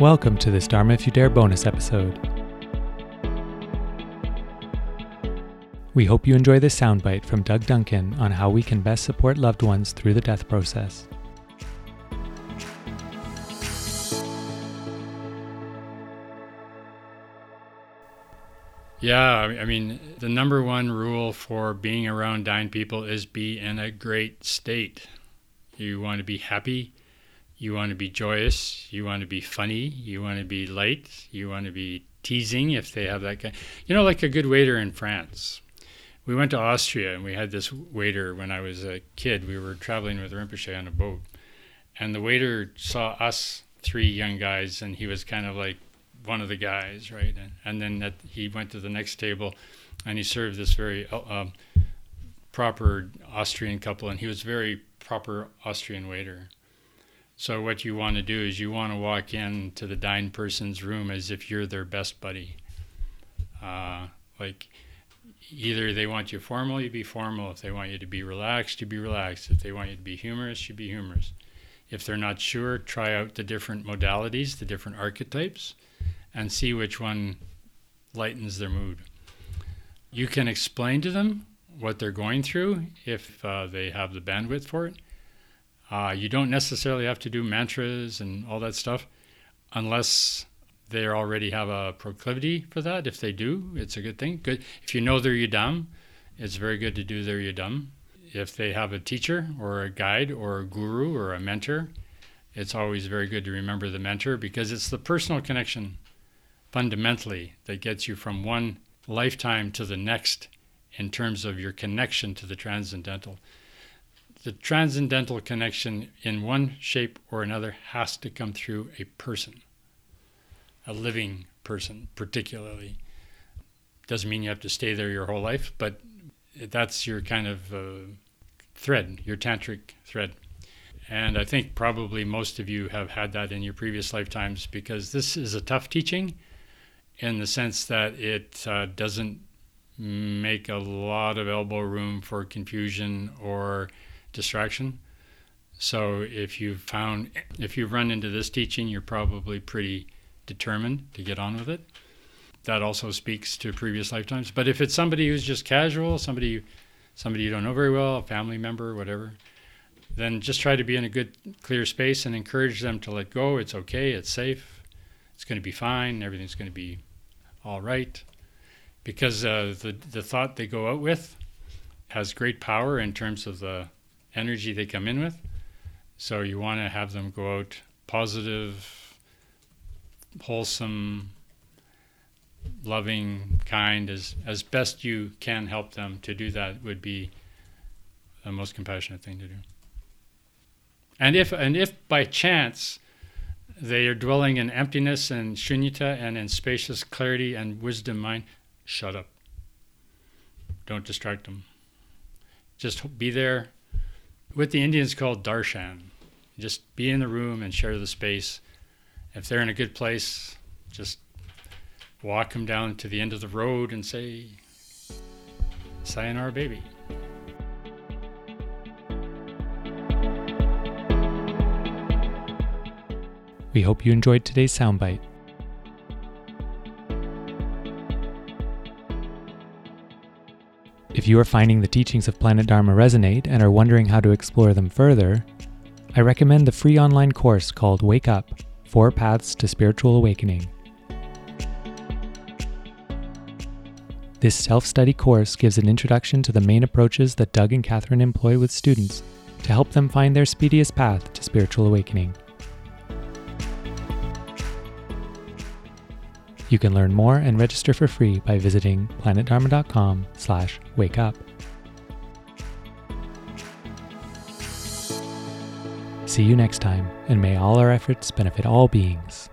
Welcome to this Dharma If You Dare bonus episode. We hope you enjoy this soundbite from Doug Duncan on how we can best support loved ones through the death process. Yeah, I mean, the number one rule for being around dying people is be in a great state. You want to be happy, you want to be joyous, you want to be funny, you want to be light, you want to be teasing if they have that kind. You know, like a good waiter in France. We went to Austria and we had this waiter when I was a kid. We were traveling with Rinpoche on a boat, and the waiter saw us three young guys, and he was kind of like one of the guys, right? And, and then that he went to the next table, and he served this very uh, um, proper Austrian couple, and he was very proper Austrian waiter. So what you want to do is you want to walk into the dying person's room as if you're their best buddy. Uh, like either they want you formal, you be formal. If they want you to be relaxed, you be relaxed. If they want you to be humorous, you be humorous. If they're not sure, try out the different modalities, the different archetypes, and see which one lightens their mood. You can explain to them what they're going through if uh, they have the bandwidth for it. Uh, you don't necessarily have to do mantras and all that stuff unless they already have a proclivity for that. If they do, it's a good thing. Good. If you know their yidam, it's very good to do their yidam. If they have a teacher or a guide or a guru or a mentor, it's always very good to remember the mentor because it's the personal connection fundamentally that gets you from one lifetime to the next in terms of your connection to the transcendental. The transcendental connection in one shape or another has to come through a person, a living person, particularly. Doesn't mean you have to stay there your whole life, but that's your kind of uh, thread, your tantric thread. And I think probably most of you have had that in your previous lifetimes because this is a tough teaching in the sense that it uh, doesn't make a lot of elbow room for confusion or distraction. So if you've found if you've run into this teaching, you're probably pretty determined to get on with it. That also speaks to previous lifetimes. But if it's somebody who's just casual, somebody somebody you don't know very well, a family member, whatever, then just try to be in a good clear space and encourage them to let go. It's okay, it's safe, it's going to be fine, everything's going to be all right. Because uh, the, the thought they go out with has great power in terms of the energy they come in with. So you want to have them go out positive, wholesome, loving, kind, as, as best you can help them to do that would be the most compassionate thing to do. And if, and if by chance they are dwelling in emptiness and shunyata and in spacious clarity and wisdom mind, shut up. Don't distract them. Just be there. What the Indians call darshan. Just be in the room and share the space. If they're in a good place, just walk them down to the end of the road and say, Sayonara, baby. We hope you enjoyed today's soundbite. If you are finding the teachings of Planet Dharma resonate and are wondering how to explore them further, I recommend the free online course called Wake Up Four Paths to Spiritual Awakening. This self study course gives an introduction to the main approaches that Doug and Catherine employ with students to help them find their speediest path to spiritual awakening. You can learn more and register for free by visiting planetdharma.com slash wake up. See you next time, and may all our efforts benefit all beings.